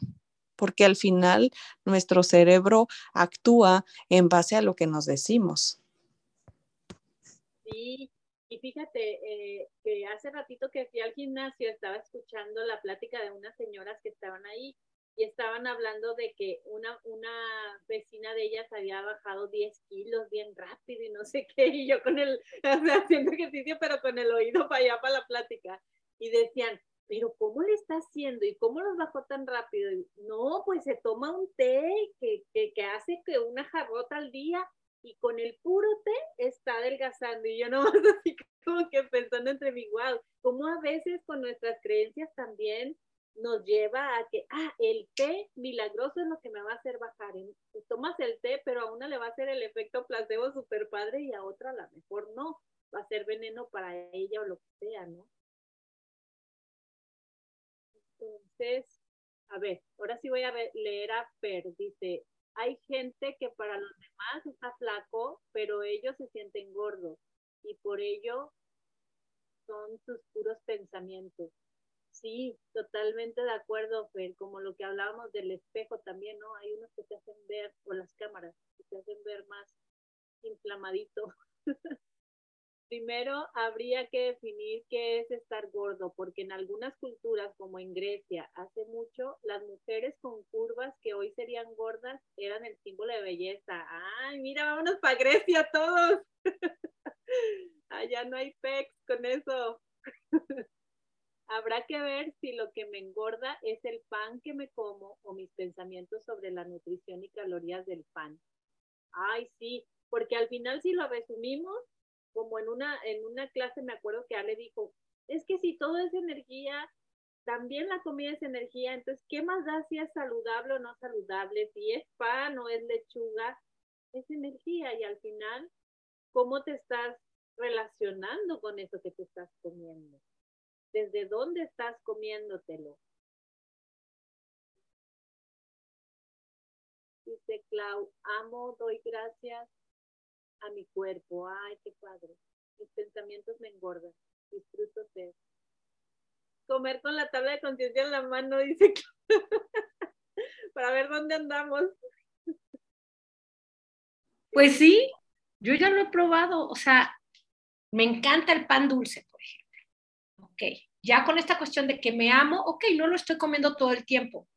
porque al final nuestro cerebro actúa en base a lo que nos decimos. Sí, y fíjate eh, que hace ratito que fui al gimnasio estaba escuchando la plática de unas señoras que estaban ahí y estaban hablando de que una, una vecina de ellas había bajado 10 kilos bien rápido y no sé qué, y yo con el, (laughs) haciendo ejercicio, pero con el oído para allá para la plática. Y decían, pero ¿cómo le está haciendo? ¿Y cómo los bajó tan rápido? Y, no, pues se toma un té que, que, que hace que una jarrota al día y con el puro té está adelgazando. Y yo no (laughs) así como que pensando entre mi, wow, como a veces con nuestras creencias también nos lleva a que, ah, el té milagroso es lo que me va a hacer bajar. Tomas el té, pero a una le va a hacer el efecto placebo súper padre y a otra a lo mejor no. Va a ser veneno para ella o lo que sea, ¿no? Entonces, a ver, ahora sí voy a leer a Fer, dice, hay gente que para los demás está flaco, pero ellos se sienten gordos y por ello son sus puros pensamientos. Sí, totalmente de acuerdo, Fer, como lo que hablábamos del espejo también, ¿no? Hay unos que te hacen ver, o las cámaras, que te hacen ver más inflamadito. (laughs) Primero habría que definir qué es estar gordo, porque en algunas culturas, como en Grecia, hace mucho, las mujeres con curvas que hoy serían gordas eran el símbolo de belleza. ¡Ay, mira, vámonos para Grecia todos! (laughs) Allá no hay pecs con eso. (laughs) Habrá que ver si lo que me engorda es el pan que me como o mis pensamientos sobre la nutrición y calorías del pan. Ay, sí, porque al final si lo resumimos, como en una, en una clase me acuerdo que Ale dijo, es que si todo es energía, también la comida es energía, entonces, ¿qué más da si es saludable o no saludable? Si es pan o es lechuga, es energía y al final, ¿cómo te estás relacionando con eso que te estás comiendo? ¿Desde dónde estás comiéndotelo? Dice Clau, amo, doy gracias a mi cuerpo. Ay, qué padre. Mis pensamientos me engordan. Disfruto ser. Comer con la tabla de conciencia en la mano, (laughs) dice Clau. Para ver dónde andamos. Pues sí, yo ya lo he probado. O sea, me encanta el pan dulce, ok, ya con esta cuestión de que me amo, ok, no lo estoy comiendo todo el tiempo,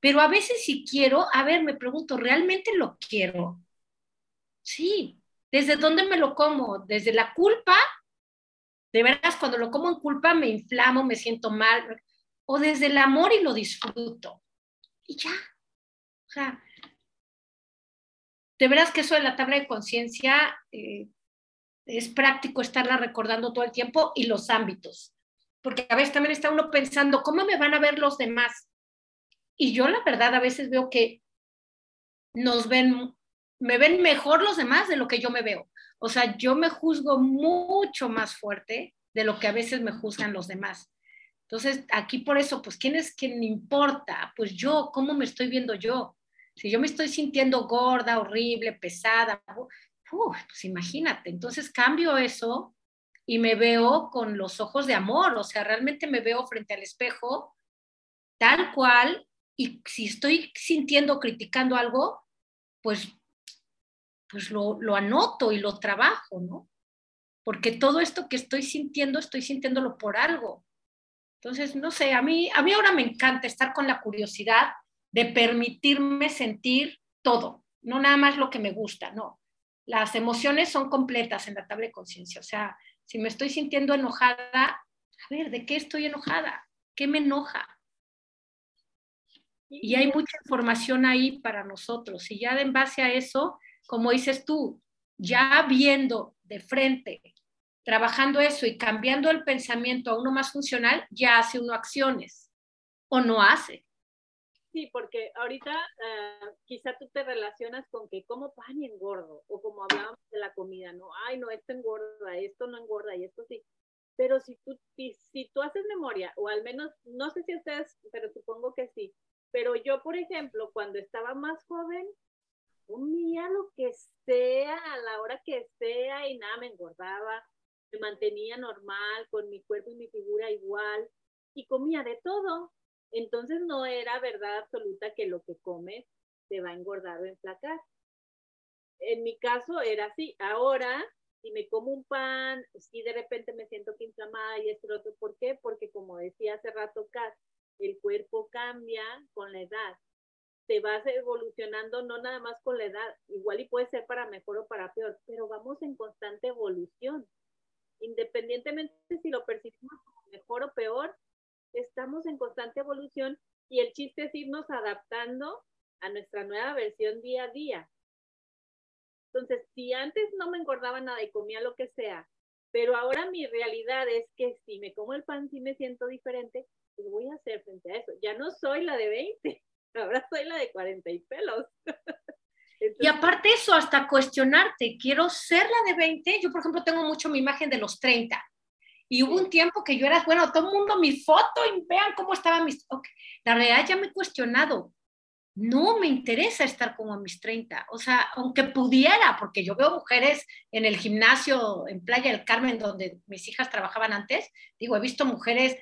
pero a veces si quiero, a ver, me pregunto, ¿realmente lo quiero? Sí, ¿desde dónde me lo como? ¿Desde la culpa? De veras, cuando lo como en culpa me inflamo, me siento mal, o desde el amor y lo disfruto. Y ya. O sea, de veras que eso de la tabla de conciencia eh, es práctico estarla recordando todo el tiempo y los ámbitos porque a veces también está uno pensando, ¿cómo me van a ver los demás? Y yo la verdad a veces veo que nos ven, me ven mejor los demás de lo que yo me veo. O sea, yo me juzgo mucho más fuerte de lo que a veces me juzgan los demás. Entonces, aquí por eso, pues, ¿quién es quien importa? Pues yo, ¿cómo me estoy viendo yo? Si yo me estoy sintiendo gorda, horrible, pesada, pues imagínate. Entonces, cambio eso y me veo con los ojos de amor, o sea, realmente me veo frente al espejo tal cual y si estoy sintiendo, criticando algo, pues, pues lo, lo anoto y lo trabajo, ¿no? Porque todo esto que estoy sintiendo, estoy sintiéndolo por algo. Entonces, no sé, a mí, a mí ahora me encanta estar con la curiosidad de permitirme sentir todo, no nada más lo que me gusta, no. Las emociones son completas en la tabla de conciencia, o sea, si me estoy sintiendo enojada, a ver, ¿de qué estoy enojada? ¿Qué me enoja? Y hay mucha información ahí para nosotros. Y ya en base a eso, como dices tú, ya viendo de frente, trabajando eso y cambiando el pensamiento a uno más funcional, ya hace uno acciones o no hace. Sí, porque ahorita uh, quizá tú te relacionas con que como pan y engordo, o como hablábamos de la comida, ¿no? Ay, no, esto engorda, esto no engorda y esto sí. Pero si tú, si, si tú haces memoria, o al menos, no sé si ustedes, pero supongo que sí, pero yo, por ejemplo, cuando estaba más joven, comía lo que sea, a la hora que sea, y nada, me engordaba, me mantenía normal, con mi cuerpo y mi figura igual, y comía de todo, entonces no era verdad absoluta que lo que comes te va a engordar o enflacar. En mi caso era así. Ahora, si me como un pan, si de repente me siento que inflamada y esto otro, ¿por qué? Porque como decía hace rato Kat, el cuerpo cambia con la edad. Te vas evolucionando no nada más con la edad, igual y puede ser para mejor o para peor, pero vamos en constante evolución. Independientemente si lo percibimos como mejor o peor, estamos en constante evolución y el chiste es irnos adaptando a nuestra nueva versión día a día. Entonces, si antes no me engordaba nada y comía lo que sea, pero ahora mi realidad es que si me como el pan sí me siento diferente, pues voy a hacer frente a eso. Ya no soy la de 20, (laughs) ahora soy la de 40 y pelos. (laughs) y aparte eso, hasta cuestionarte, quiero ser la de 20, yo por ejemplo tengo mucho mi imagen de los 30 Y hubo un tiempo que yo era, bueno, todo el mundo mi foto y vean cómo estaba mis... Okay. La realidad ya me he cuestionado. No me interesa estar como a mis 30. O sea, aunque pudiera, porque yo veo mujeres en el gimnasio en Playa del Carmen, donde mis hijas trabajaban antes, digo, he visto mujeres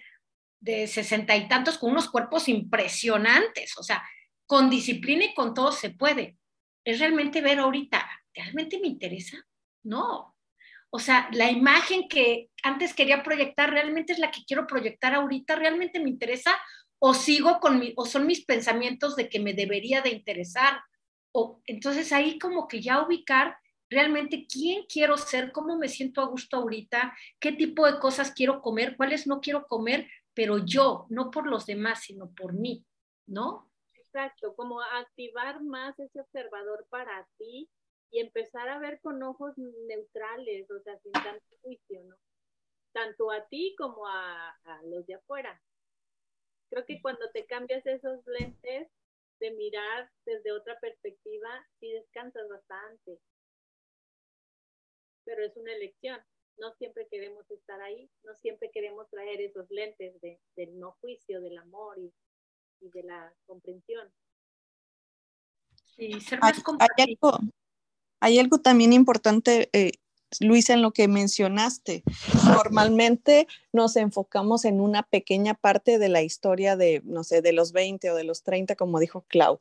de sesenta y tantos con unos cuerpos impresionantes. O sea, con disciplina y con todo se puede. Es realmente ver ahorita, ¿realmente me interesa? No. O sea, la imagen que antes quería proyectar realmente es la que quiero proyectar ahorita, realmente me interesa o sigo con mi, o son mis pensamientos de que me debería de interesar. O entonces ahí como que ya ubicar realmente quién quiero ser, cómo me siento a gusto ahorita, qué tipo de cosas quiero comer, cuáles no quiero comer, pero yo, no por los demás, sino por mí, ¿no? Exacto, como activar más ese observador para ti y empezar a ver con ojos neutrales, o sea, sin tanto juicio, ¿no? Tanto a ti como a, los de afuera. Creo que cuando te cambias esos lentes de mirar desde otra perspectiva, sí descansas bastante. Pero es una elección. No siempre queremos estar ahí, no siempre queremos traer esos lentes de, del no juicio, del amor y, de la comprensión. Sí, ser más hay, hay, algo, también importante, eh, Luisa, en lo que mencionaste. Normalmente nos enfocamos en una pequeña parte de la historia de, no sé, de los 20 o de los 30, como dijo Clau.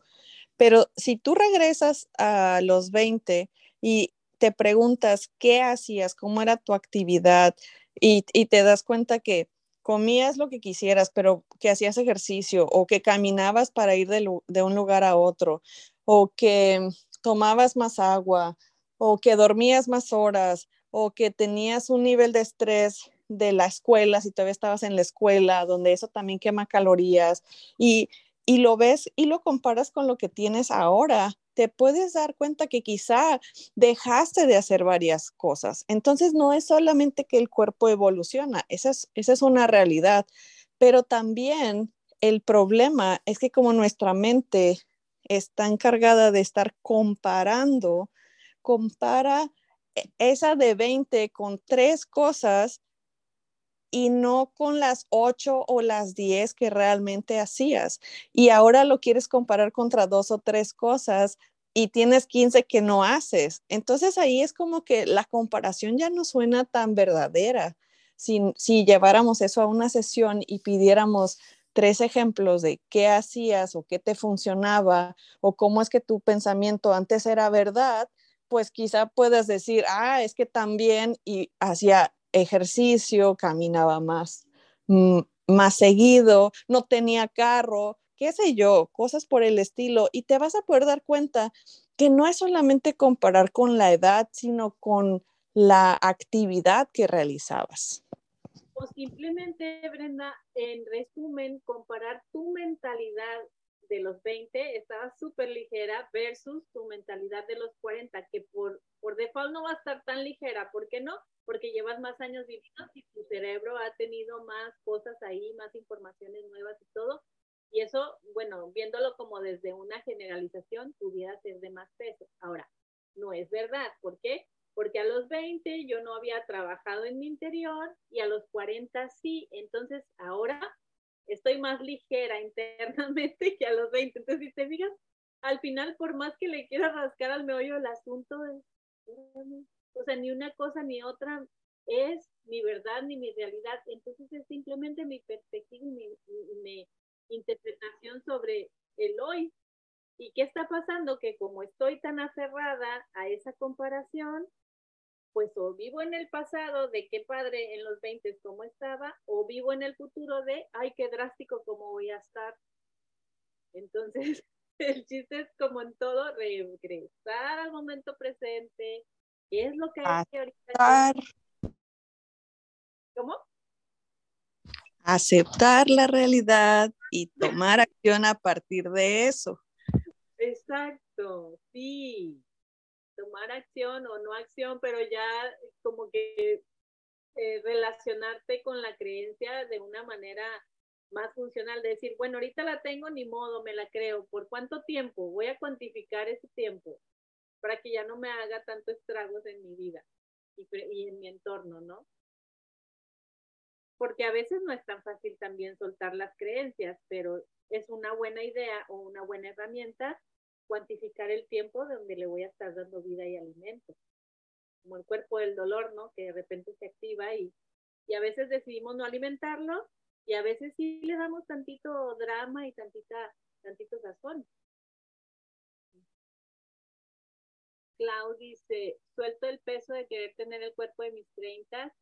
Pero si tú regresas a los 20 y te preguntas qué hacías, cómo era tu actividad y, te das cuenta que comías lo que quisieras, pero que hacías ejercicio o que caminabas para ir de, un lugar a otro o que tomabas más agua o que dormías más horas o que tenías un nivel de estrés de la escuela, si todavía estabas en la escuela, donde eso también quema calorías y, y lo ves y lo comparas con lo que tienes ahora, te puedes dar cuenta que quizá dejaste de hacer varias cosas. Entonces no es solamente que el cuerpo evoluciona, esa es, esa es una realidad, pero también el problema es que como nuestra mente está encargada de estar comparando, compara esa de 20 con tres cosas y no con las ocho o las diez que realmente hacías. Y ahora lo quieres comparar contra dos o tres cosas y tienes 15 que no haces. Entonces ahí es como que la comparación ya no suena tan verdadera. Si, si lleváramos eso a una sesión y pidiéramos tres ejemplos de qué hacías o qué te funcionaba o cómo es que tu pensamiento antes era verdad, pues quizá puedas decir, ah, es que también y hacía ejercicio, caminaba más, mm, más seguido, no tenía carro, qué sé yo, cosas por el estilo, y te vas a poder dar cuenta que no es solamente comparar con la edad, sino con la actividad que realizabas. O simplemente, Brenda, en resumen, comparar tu mentalidad de los 20 estaba súper ligera versus tu mentalidad de los 40, que por, por default no va a estar tan ligera. ¿Por qué no? Porque llevas más años viviendo y tu cerebro ha tenido más cosas ahí, más informaciones nuevas y todo. Y eso, bueno, viéndolo como desde una generalización, pudiera ser de más peso. Ahora, no es verdad. ¿Por qué? Porque a los 20 yo no había trabajado en mi interior y a los 40 sí. Entonces, ahora estoy más ligera (laughs) internamente que a los 20. Entonces, si te fijas, al final, por más que le quiera rascar al meollo el asunto, o sea, ni una cosa ni otra es mi verdad ni mi realidad. Entonces, es simplemente mi perspectiva y mi, interpretación sobre el hoy. ¿Y qué está pasando? Que como estoy tan aferrada a esa comparación, pues o vivo en el pasado de qué padre en los 20 como estaba, o vivo en el futuro de, ay, qué drástico cómo voy a estar. Entonces, (laughs) el chiste es como en todo, regresar al momento presente, qué es lo que hay que ahorita. ¿Cómo? Aceptar la realidad y tomar acción a partir de eso. Exacto, sí tomar acción o no acción, pero ya como que eh, relacionarte con la creencia de una manera más funcional, decir, bueno, ahorita la tengo, ni modo, me la creo. ¿Por cuánto tiempo? Voy a cuantificar ese tiempo para que ya no me haga tanto estragos en mi vida y, y en mi entorno, ¿no? porque a veces no es tan fácil también soltar las creencias, pero es una buena idea o una buena herramienta cuantificar el tiempo donde le voy a estar dando vida y alimento. Como el cuerpo del dolor, ¿no? Que de repente se activa y, y a veces decidimos no alimentarlo y a veces sí le damos tantito drama y tantita, tantito sazón. Clau dice, suelto el peso de querer tener el cuerpo de mis 30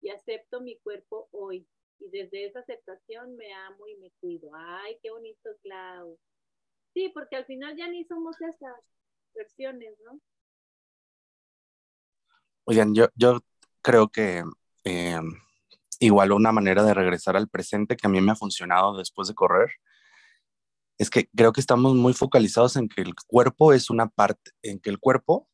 y acepto mi cuerpo hoy. Y desde esa aceptación me amo y me cuido. Ay, qué bonito, Clau. Sí, porque al final ya ni somos esas versiones, ¿no? Oigan, yo, yo creo que eh, igual una manera de regresar al presente que a mí me ha funcionado después de correr es que creo que estamos muy focalizados en que el cuerpo es una parte, en que el cuerpo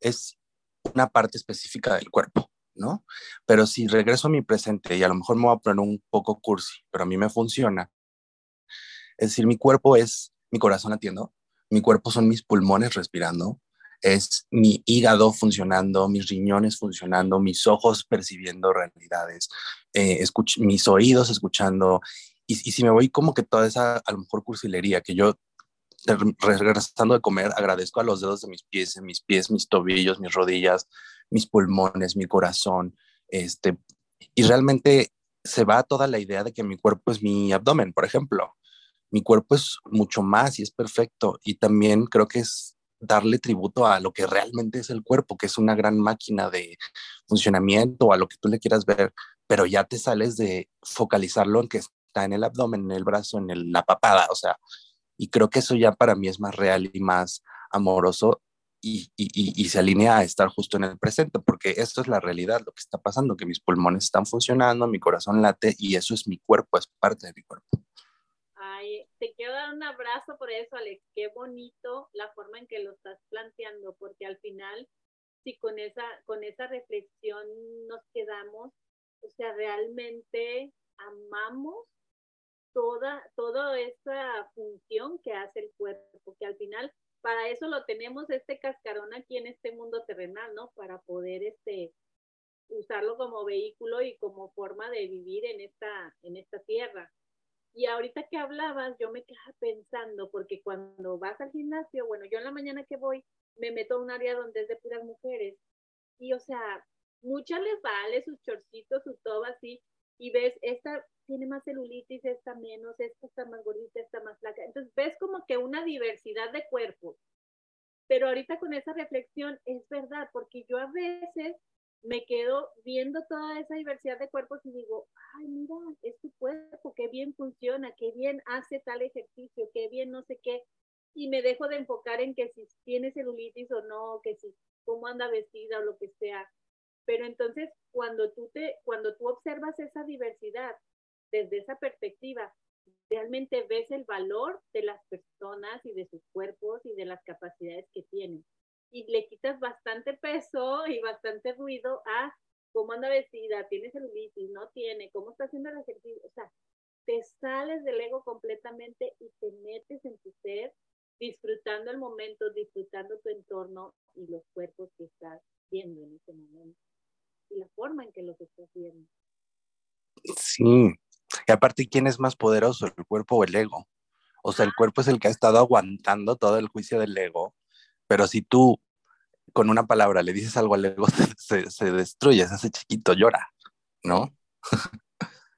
es una parte específica del cuerpo. ¿no? Pero si regreso a mi presente y a lo mejor me voy a poner un poco cursi, pero a mí me funciona. Es decir, mi cuerpo es mi corazón latiendo, mi cuerpo son mis pulmones respirando, es mi hígado funcionando, mis riñones funcionando, mis ojos percibiendo realidades, eh, mis oídos escuchando. Y, y, si me voy como que toda esa, a lo mejor, cursilería que yo regresando de comer, agradezco a los dedos de mis pies, mis pies, mis tobillos, mis rodillas, mis pulmones, mi corazón, este, y realmente se va toda la idea de que mi cuerpo es mi abdomen, por ejemplo. Mi cuerpo es mucho más y es perfecto. Y también creo que es darle tributo a lo que realmente es el cuerpo, que es una gran máquina de funcionamiento, a lo que tú le quieras ver, pero ya te sales de focalizarlo en que está en el abdomen, en el brazo, en la papada, o sea, y creo que eso ya para mí es más real y más amoroso y, se alinea a estar justo en el presente, porque esto es la realidad, lo que está pasando, que mis pulmones están funcionando, mi corazón late y eso es mi cuerpo, es parte de mi cuerpo. Te quiero dar un abrazo por eso, Alex. Qué bonito la forma en que lo estás planteando, porque al final, si con esa, con esa reflexión nos quedamos, o sea, realmente amamos toda, toda esa función que hace el cuerpo, que al final para eso lo tenemos este cascarón aquí en este mundo terrenal, ¿no? Para poder este usarlo como vehículo y como forma de vivir en esta, en esta tierra. Y ahorita que hablabas, yo me quedaba pensando, porque cuando vas al gimnasio, bueno, yo en la mañana que voy, me meto a un área donde es de puras mujeres. Y o sea, muchas les vale sus chorcitos, su todo así, y ves, esta tiene más celulitis, esta menos, esta está más gordita, esta más flaca. Entonces ves como que una diversidad de cuerpos. Pero ahorita con esa reflexión es verdad, porque yo a veces me quedo viendo toda esa diversidad de cuerpos y digo, ay, mira, es tu cuerpo, qué bien funciona, qué bien hace tal ejercicio, qué bien no sé qué. Y me dejo de enfocar en que si tiene celulitis o no, que si cómo anda vestida o lo que sea. Pero entonces, cuando tú, te, cuando tú observas esa diversidad desde esa perspectiva, realmente ves el valor de las personas y de sus cuerpos y de las capacidades que tienen. Y le quitas bastante peso y bastante ruido a cómo anda vestida, tiene celulitis, no tiene, cómo está haciendo el ejercicio. O sea, te sales del ego completamente y te metes en tu ser, disfrutando el momento, disfrutando tu entorno y los cuerpos que estás viendo en ese momento y la forma en que los estás viendo. Sí, y aparte, ¿quién es más poderoso, el cuerpo o el ego? O sea, el cuerpo es el que ha estado aguantando todo el juicio del ego, pero si tú con una palabra le dices algo al ego, (laughs) se, se destruye, se hace chiquito, llora, ¿no?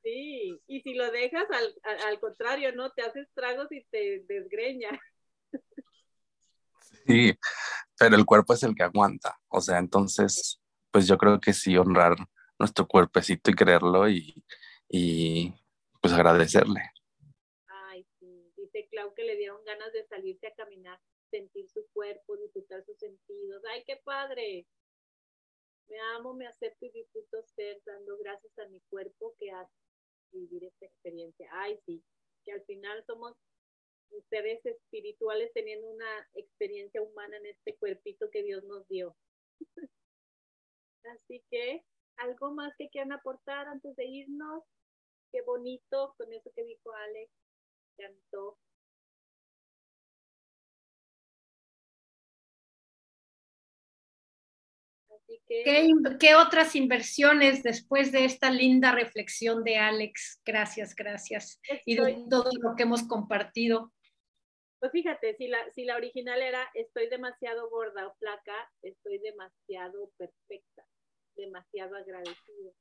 Sí, y si lo dejas al, al, contrario, ¿no? Te haces tragos y te desgreña. Sí, pero el cuerpo es el que aguanta, o sea, entonces pues yo creo que sí honrar nuestro cuerpecito y creerlo y, y pues agradecerle. Ay, sí, dice Clau que le dieron ganas de salirse a caminar, sentir su cuerpo, disfrutar sus sentidos. Ay, qué padre. Me amo, me acepto y disfruto ser dando gracias a mi cuerpo que hace vivir esta experiencia. Ay, sí, que al final somos seres espirituales teniendo una experiencia humana en este cuerpito que Dios nos dio. (laughs) Así que, ¿algo más que quieran aportar antes de irnos? Qué bonito con eso que dijo Alex. Cantó. ¿Qué, otras inversiones después de esta linda reflexión de Alex? Gracias, gracias. Y de todo lo que hemos compartido. Pues fíjate, si la, si la original era estoy demasiado gorda o flaca, estoy demasiado perfecta, demasiado agradecida.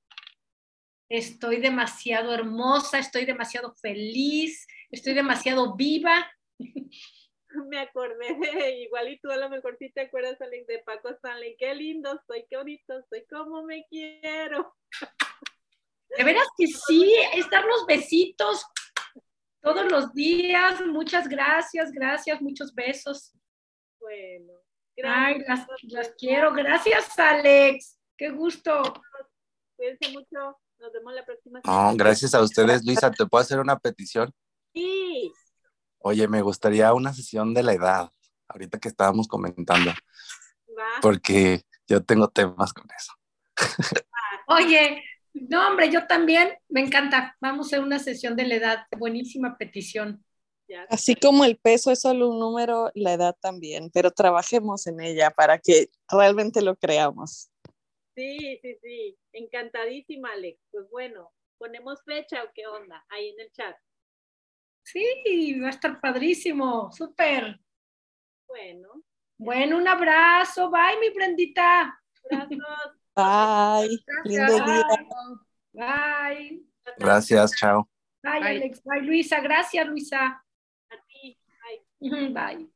Estoy demasiado hermosa, estoy demasiado feliz, estoy demasiado viva. (laughs) (laughs) me acordé de, igual y tú a lo mejor sí te acuerdas, Alex, de Paco Stanley, qué lindo estoy, qué bonito estoy, cómo me quiero. De veras que sí, es darnos besitos todos los días, muchas gracias, gracias, muchos besos. Bueno, gracias. Ay, las, quiero, gracias Alex, qué gusto. Cuídense mucho, nos vemos la próxima semana. No, gracias a ustedes, Luisa, ¿te puedo hacer una petición? Sí. Oye, me gustaría una sesión de la edad, ahorita que estábamos comentando, porque yo tengo temas con eso. Oye, no, hombre, yo también, me encanta. Vamos a hacer una sesión de la edad. Buenísima petición. Así como el peso es solo un número, la edad también, pero trabajemos en ella para que realmente lo creamos. Sí, sí, sí. Encantadísima, Alex. Pues bueno, ponemos fecha o qué onda ahí en el chat. Sí, va a estar padrísimo, súper. Bueno. Bueno, un abrazo. Bye, mi prendita. Abrazos. Bye. Lindo día. Bye. Gracias, chao. Bye, Alex. Bye, Luisa. Gracias, Luisa. A ti. Bye. (laughs) Bye.